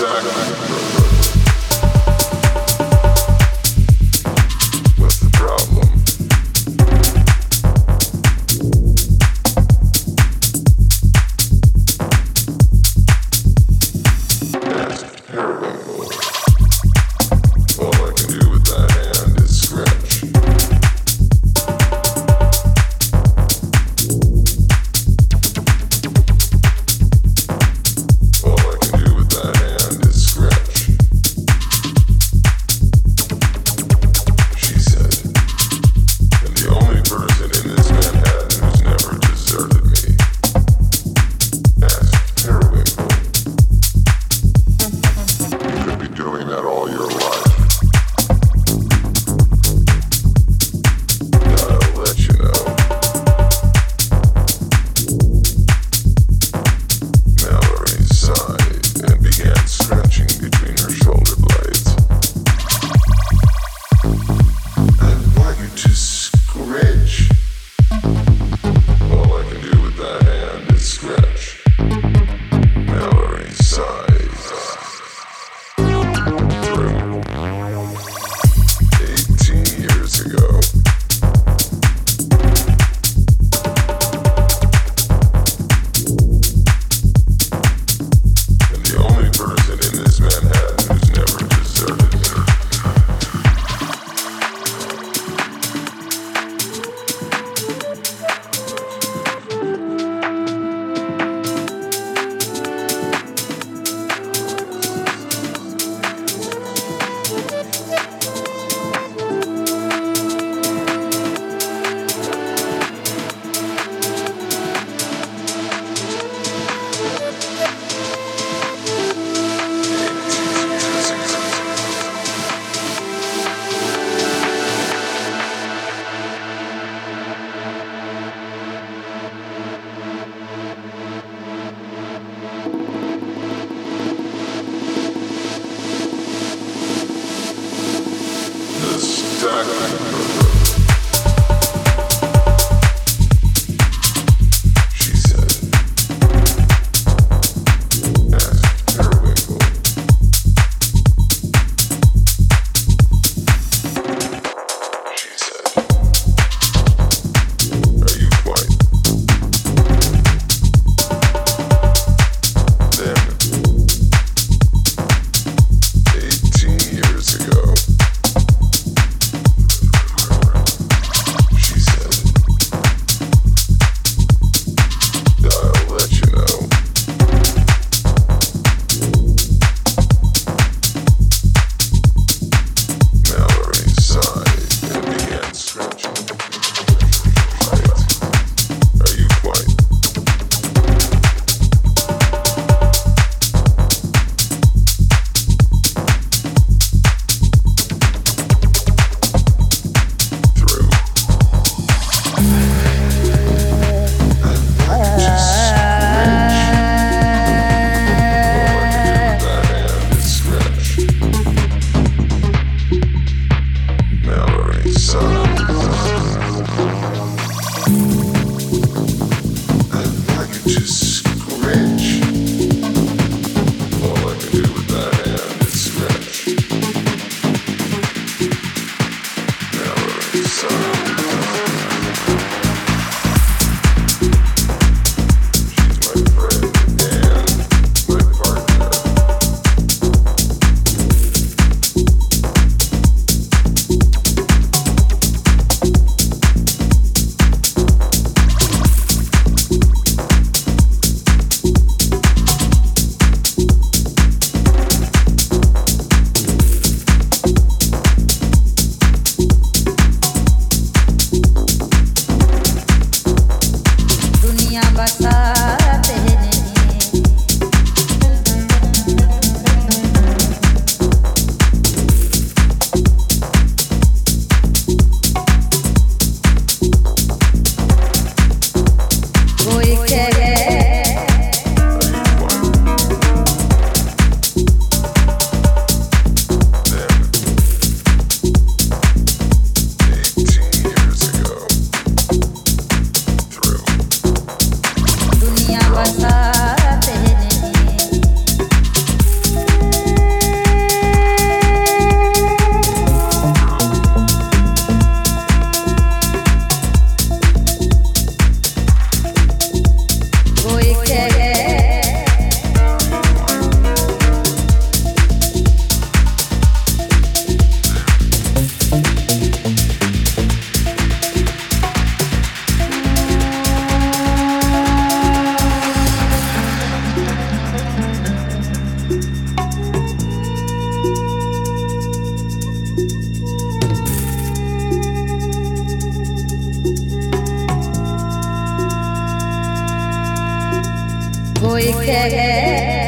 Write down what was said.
Jack. হইছে